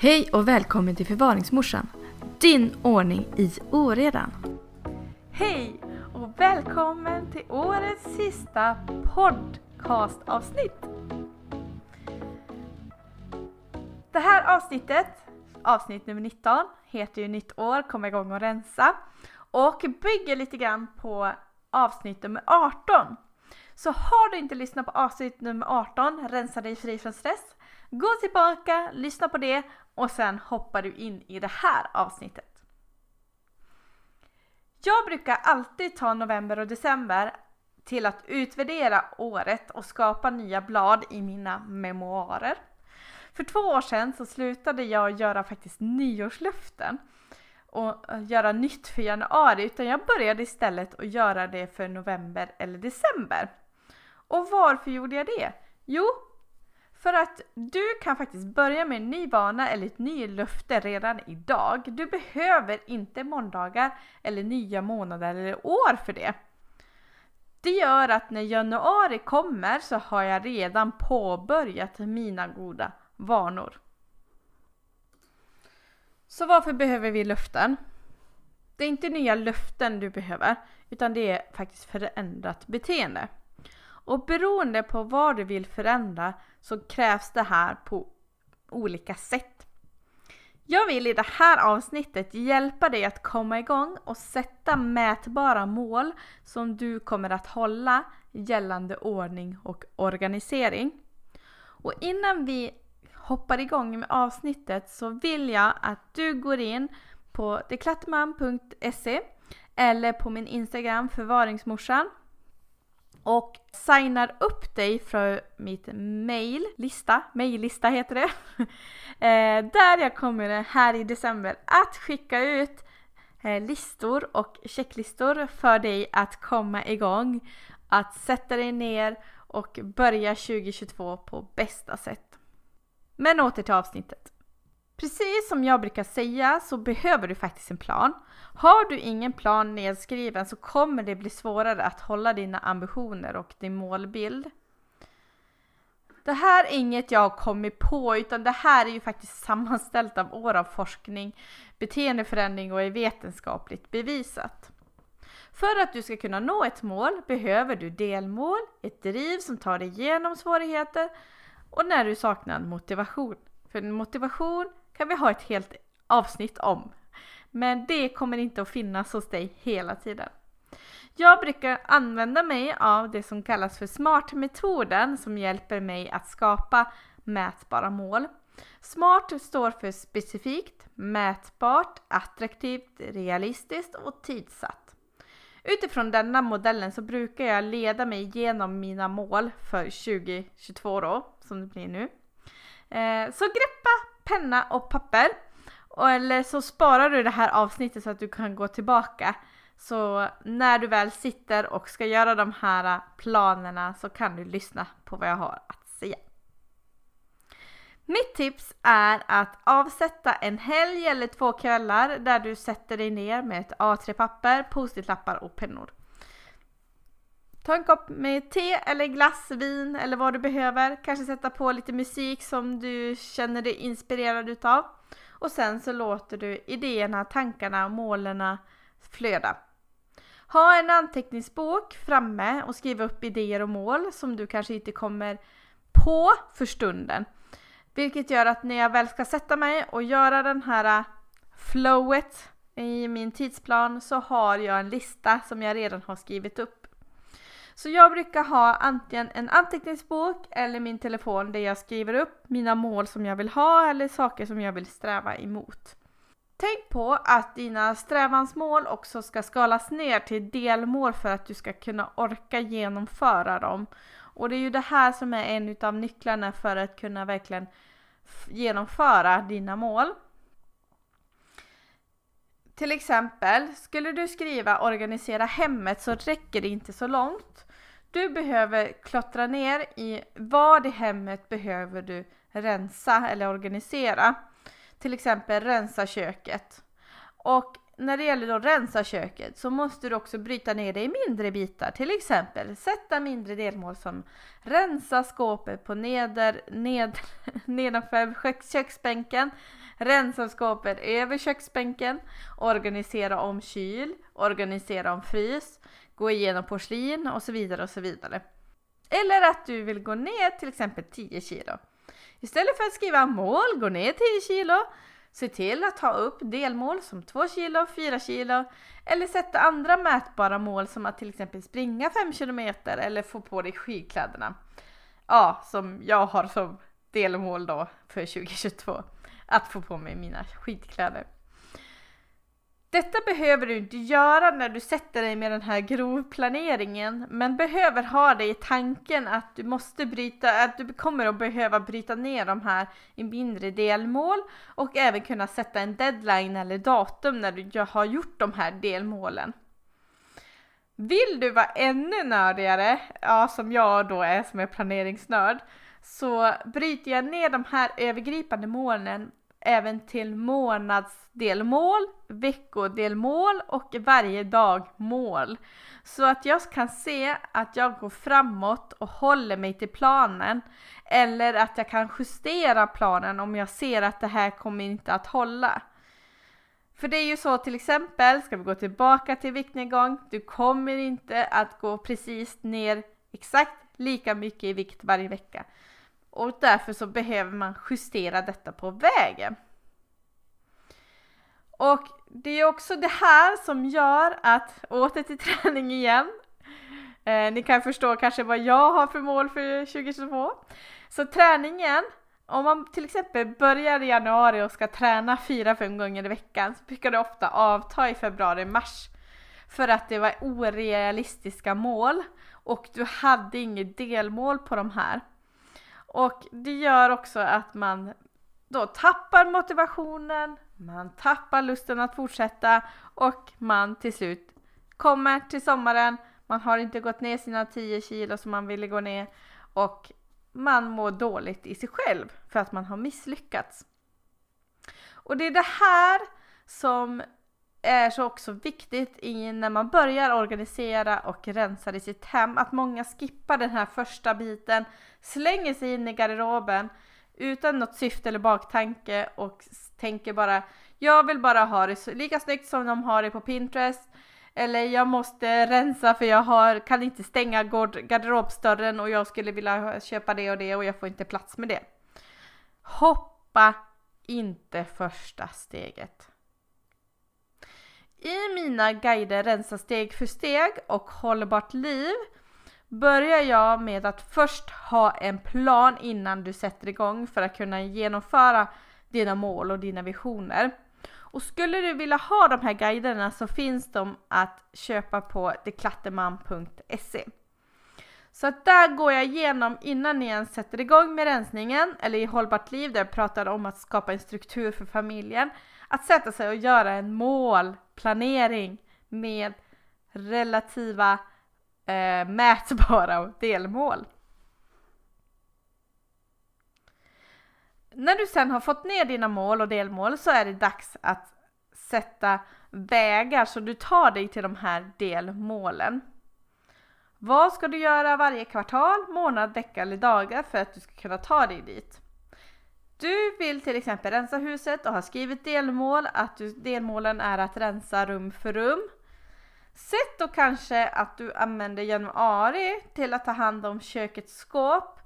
Hej och välkommen till Förvaringsmorsan. Din ordning i oredan. Hej och välkommen till årets sista podcastavsnitt. Det här avsnittet, avsnitt nummer 19, heter ju Nytt år, kom igång och rensa och bygger lite grann på avsnitt nummer 18. Så har du inte lyssnat på avsnitt nummer 18, Rensa dig fri från stress, gå tillbaka, lyssna på det och sen hoppar du in i det här avsnittet. Jag brukar alltid ta november och december till att utvärdera året och skapa nya blad i mina memoarer. För två år sedan så slutade jag göra faktiskt nyårslöften och eh, göra nytt för januari utan jag började istället att göra det för november eller december. Och varför gjorde jag det? Jo, för att du kan faktiskt börja med en ny vana eller ett nytt löfte redan idag. Du behöver inte måndagar eller nya månader eller år för det. Det gör att när januari kommer så har jag redan påbörjat mina goda vanor. Så varför behöver vi löften? Det är inte nya löften du behöver utan det är faktiskt förändrat beteende. Och beroende på vad du vill förändra så krävs det här på olika sätt. Jag vill i det här avsnittet hjälpa dig att komma igång och sätta mätbara mål som du kommer att hålla gällande ordning och organisering. Och innan vi hoppar igång med avsnittet så vill jag att du går in på deklattman.se eller på min Instagram förvaringsmorsan och signar upp dig för mitt mail-lista, mail-lista heter det. Eh, där jag kommer här i december att skicka ut eh, listor och checklistor för dig att komma igång, att sätta dig ner och börja 2022 på bästa sätt. Men åter till avsnittet. Precis som jag brukar säga så behöver du faktiskt en plan. Har du ingen plan nedskriven så kommer det bli svårare att hålla dina ambitioner och din målbild. Det här är inget jag har kommit på utan det här är ju faktiskt sammanställt av år av forskning, beteendeförändring och är vetenskapligt bevisat. För att du ska kunna nå ett mål behöver du delmål, ett driv som tar dig igenom svårigheter och när du saknar motivation. För motivation kan vi ha ett helt avsnitt om. Men det kommer inte att finnas hos dig hela tiden. Jag brukar använda mig av det som kallas för SMART-metoden som hjälper mig att skapa mätbara mål. SMART står för specifikt, mätbart, attraktivt, realistiskt och tidsatt. Utifrån denna modellen så brukar jag leda mig genom mina mål för 2022 då, som det blir nu. Eh, så greppa penna och papper. eller så sparar du det här avsnittet så att du kan gå tillbaka. Så när du väl sitter och ska göra de här planerna så kan du lyssna på vad jag har att säga. Mitt tips är att avsätta en helg eller två kvällar där du sätter dig ner med ett A3-papper, post-it-lappar och pennor. Ta en kopp med te eller glass, vin eller vad du behöver. Kanske sätta på lite musik som du känner dig inspirerad utav. Och sen så låter du idéerna, tankarna och målen flöda. Ha en anteckningsbok framme och skriv upp idéer och mål som du kanske inte kommer på för stunden. Vilket gör att när jag väl ska sätta mig och göra den här flowet i min tidsplan så har jag en lista som jag redan har skrivit upp. Så jag brukar ha antingen en anteckningsbok eller min telefon där jag skriver upp mina mål som jag vill ha eller saker som jag vill sträva emot. Tänk på att dina strävansmål också ska skalas ner till delmål för att du ska kunna orka genomföra dem. Och det är ju det här som är en av nycklarna för att kunna verkligen genomföra dina mål. Till exempel, skulle du skriva organisera hemmet så räcker det inte så långt. Du behöver klottra ner i vad i hemmet behöver du rensa eller organisera. Till exempel rensa köket. Och när det gäller att rensa köket så måste du också bryta ner det i mindre bitar. Till exempel sätta mindre delmål som rensa skåpet på neder, ned, nedanför köksbänken, rensa skåpet över köksbänken, organisera om kyl, organisera om frys, gå igenom porslin och så vidare och så vidare. Eller att du vill gå ner till exempel 10 kilo. Istället för att skriva mål, gå ner 10 kilo, Se till att ta upp delmål som 2 kilo, 4 kilo eller sätta andra mätbara mål som att till exempel springa 5 km eller få på dig skidkläderna. Ja, som jag har som delmål då för 2022. Att få på mig mina skidkläder. Detta behöver du inte göra när du sätter dig med den här grovplaneringen, men behöver ha det i tanken att du måste bryta, att du kommer att behöva bryta ner de här i mindre delmål och även kunna sätta en deadline eller datum när du har gjort de här delmålen. Vill du vara ännu nördigare, ja som jag då är som är planeringsnörd, så bryter jag ner de här övergripande målen även till månadsdelmål, veckodelmål och varje dag mål. Så att jag kan se att jag går framåt och håller mig till planen. Eller att jag kan justera planen om jag ser att det här kommer inte att hålla. För det är ju så till exempel, ska vi gå tillbaka till viktnedgång, du kommer inte att gå precis ner exakt lika mycket i vikt varje vecka. Och därför så behöver man justera detta på vägen. Och det är också det här som gör att, åter till träning igen, eh, ni kan förstå kanske vad jag har för mål för 2022. Så träningen, om man till exempel börjar i januari och ska träna 4-5 gånger i veckan så brukar det ofta avta i februari-mars. För att det var orealistiska mål och du hade inget delmål på de här. Och det gör också att man då tappar motivationen, man tappar lusten att fortsätta och man till slut kommer till sommaren, man har inte gått ner sina 10 kilo som man ville gå ner och man mår dåligt i sig själv för att man har misslyckats. Och det är det här som är så också viktigt i när man börjar organisera och rensa i sitt hem. Att många skippar den här första biten, slänger sig in i garderoben utan något syfte eller baktanke och tänker bara jag vill bara ha det lika snyggt som de har det på Pinterest. Eller jag måste rensa för jag har, kan inte stänga garderobsdörren och jag skulle vilja köpa det och det och jag får inte plats med det. Hoppa inte första steget. I mina guider Rensa steg för steg och Hållbart liv börjar jag med att först ha en plan innan du sätter igång för att kunna genomföra dina mål och dina visioner. Och skulle du vilja ha de här guiderna så finns de att köpa på deklatterman.se. Så att där går jag igenom innan ni ens sätter igång med rensningen eller i Hållbart liv där jag pratar om att skapa en struktur för familjen. Att sätta sig och göra en målplanering med relativa eh, mätbara delmål. När du sen har fått ner dina mål och delmål så är det dags att sätta vägar så du tar dig till de här delmålen. Vad ska du göra varje kvartal, månad, vecka eller dagar för att du ska kunna ta dig dit? Du vill till exempel rensa huset och har skrivit delmål, att du, delmålen är att rensa rum för rum. Sätt då kanske att du använder januari till att ta hand om kökets skåp,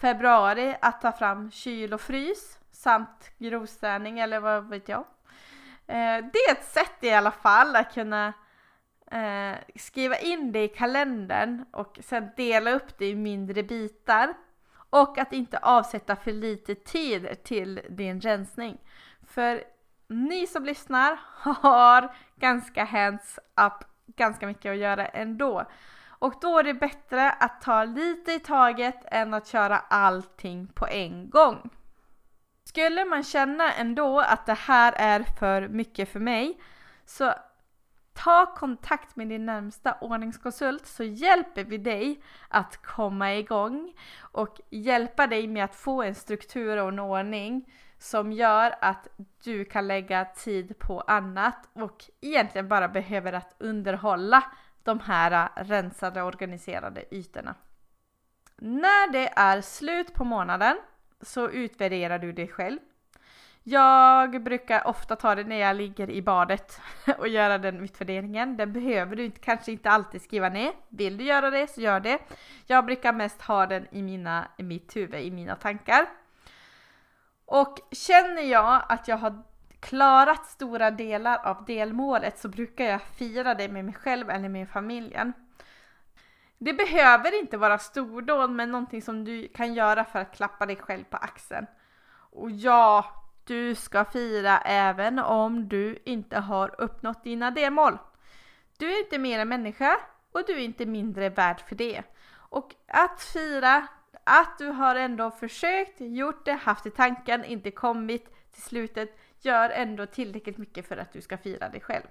februari att ta fram kyl och frys samt grovstädning eller vad vet jag. Eh, det är ett sätt i alla fall att kunna eh, skriva in det i kalendern och sen dela upp det i mindre bitar. Och att inte avsätta för lite tid till din rensning. För ni som lyssnar har ganska hands up ganska mycket att göra ändå. Och då är det bättre att ta lite i taget än att köra allting på en gång. Skulle man känna ändå att det här är för mycket för mig så ta kontakt med din närmsta ordningskonsult så hjälper vi dig att komma igång och hjälpa dig med att få en struktur och en ordning som gör att du kan lägga tid på annat och egentligen bara behöver att underhålla de här rensade organiserade ytorna. När det är slut på månaden så utvärderar du dig själv. Jag brukar ofta ta det när jag ligger i badet och göra den utvärderingen. Den behöver du inte, kanske inte alltid skriva ner. Vill du göra det så gör det. Jag brukar mest ha den i, mina, i mitt huvud, i mina tankar. Och känner jag att jag har klarat stora delar av delmålet så brukar jag fira det med mig själv eller med familjen. Det behöver inte vara stordåd men någonting som du kan göra för att klappa dig själv på axeln. Och ja, du ska fira även om du inte har uppnått dina delmål. Du är inte mer än människa och du är inte mindre värd för det. Och att fira att du har ändå försökt, gjort det, haft i tanken, inte kommit till slutet gör ändå tillräckligt mycket för att du ska fira dig själv.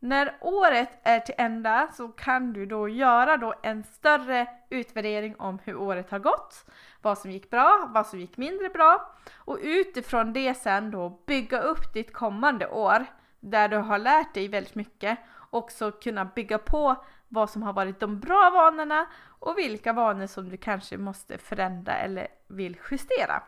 När året är till ända så kan du då göra då en större utvärdering om hur året har gått, vad som gick bra, vad som gick mindre bra och utifrån det sen då bygga upp ditt kommande år där du har lärt dig väldigt mycket Också kunna bygga på vad som har varit de bra vanorna och vilka vanor som du kanske måste förändra eller vill justera.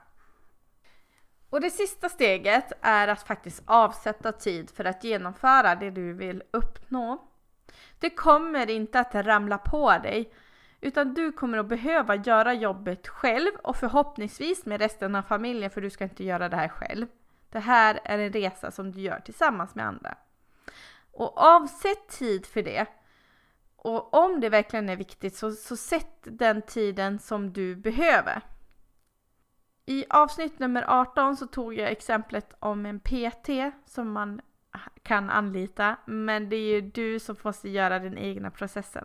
Och det sista steget är att faktiskt avsätta tid för att genomföra det du vill uppnå. Det kommer inte att ramla på dig utan du kommer att behöva göra jobbet själv och förhoppningsvis med resten av familjen för du ska inte göra det här själv. Det här är en resa som du gör tillsammans med andra. Och avsätt tid för det. Och om det verkligen är viktigt så, så sätt den tiden som du behöver. I avsnitt nummer 18 så tog jag exemplet om en PT som man kan anlita, men det är ju du som måste göra den egna processen.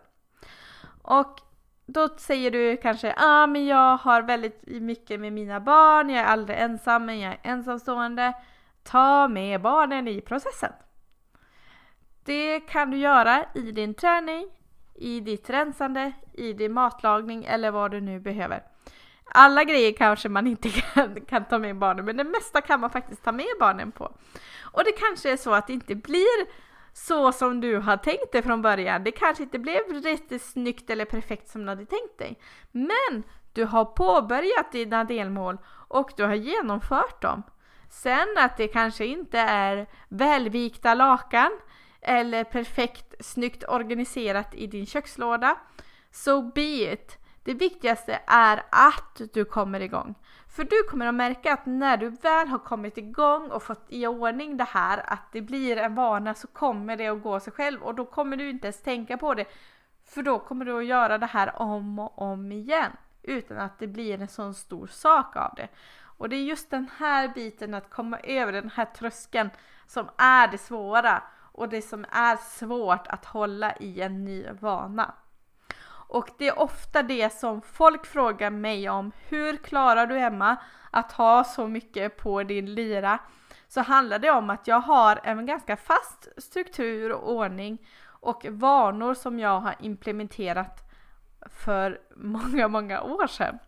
Och då säger du kanske, ja ah, men jag har väldigt mycket med mina barn, jag är aldrig ensam, men jag är ensamstående. Ta med barnen i processen. Det kan du göra i din träning, i ditt rensande, i din matlagning eller vad du nu behöver. Alla grejer kanske man inte kan, kan ta med barnen, men det mesta kan man faktiskt ta med barnen på. Och det kanske är så att det inte blir så som du har tänkt dig från början. Det kanske inte blev riktigt snyggt eller perfekt som du hade tänkt dig. Men du har påbörjat dina delmål och du har genomfört dem. Sen att det kanske inte är välvikta lakan eller perfekt snyggt organiserat i din kökslåda. So be it. Det viktigaste är att du kommer igång. För du kommer att märka att när du väl har kommit igång och fått i ordning det här, att det blir en vana så kommer det att gå sig själv och då kommer du inte ens tänka på det. För då kommer du att göra det här om och om igen utan att det blir en sån stor sak av det. Och det är just den här biten att komma över den här tröskeln som är det svåra och det som är svårt att hålla i en ny vana. Och det är ofta det som folk frågar mig om. Hur klarar du Emma att ha så mycket på din lyra? Så handlar det om att jag har en ganska fast struktur och ordning och vanor som jag har implementerat för många, många år sedan.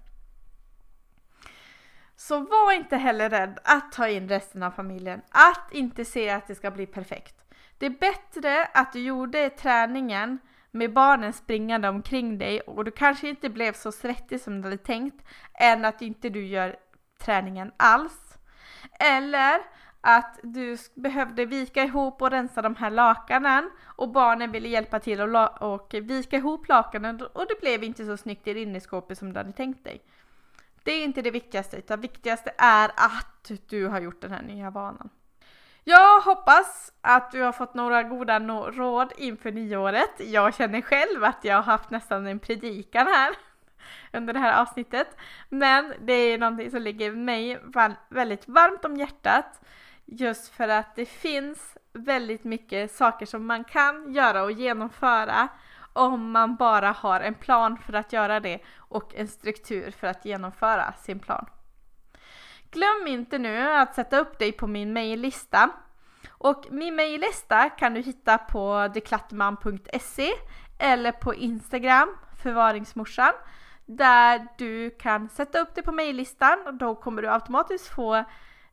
Så var inte heller rädd att ta in resten av familjen, att inte se att det ska bli perfekt. Det är bättre att du gjorde träningen med barnen springande omkring dig och du kanske inte blev så svettig som du hade tänkt än att inte du gör träningen alls. Eller att du behövde vika ihop och rensa de här lakanen och barnen ville hjälpa till och, och vika ihop lakanen och det blev inte så snyggt i rinneskåpet som du hade tänkt dig. Det är inte det viktigaste utan det viktigaste är att du har gjort den här nya vanan. Jag hoppas att du har fått några goda no råd inför nyåret. Jag känner själv att jag har haft nästan en predikan här under det här avsnittet. Men det är någonting som ligger mig väldigt varmt om hjärtat. Just för att det finns väldigt mycket saker som man kan göra och genomföra om man bara har en plan för att göra det och en struktur för att genomföra sin plan. Glöm inte nu att sätta upp dig på min mejllista. Och min mejllista kan du hitta på deklatterman.se eller på Instagram, förvaringsmorsan. där du kan sätta upp dig på mejllistan och då kommer du automatiskt få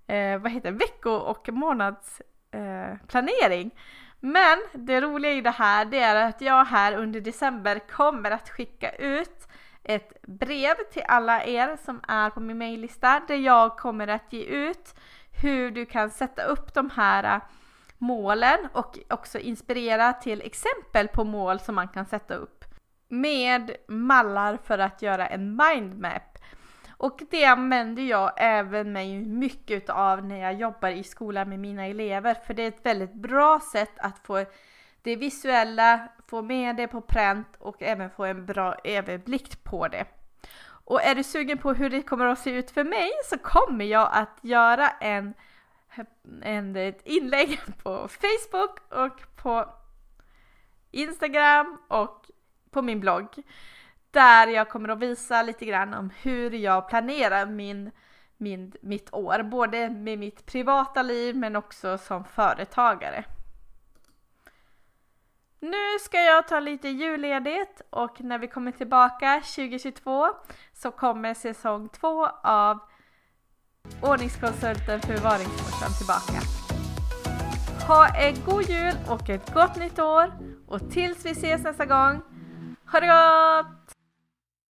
eh, vad heter vecko och månadsplanering. Eh, Men det roliga i det här det är att jag här under december kommer att skicka ut ett brev till alla er som är på min mejllista där jag kommer att ge ut hur du kan sätta upp de här äh, målen och också inspirera till exempel på mål som man kan sätta upp med mallar för att göra en mindmap. Och det använder jag även mig mycket av när jag jobbar i skolan med mina elever för det är ett väldigt bra sätt att få det visuella, få med det på pränt och även få en bra överblick på det. Och är du sugen på hur det kommer att se ut för mig så kommer jag att göra en, en, ett inlägg på Facebook och på Instagram och på min blogg. Där jag kommer att visa lite grann om hur jag planerar min, min, mitt år. Både med mitt privata liv men också som företagare. Nu ska jag ta lite julledigt och när vi kommer tillbaka 2022 så kommer säsong två av Ordningskonsulten förvaringsmorsan tillbaka. Ha en god jul och ett gott nytt år och tills vi ses nästa gång, ha det gott!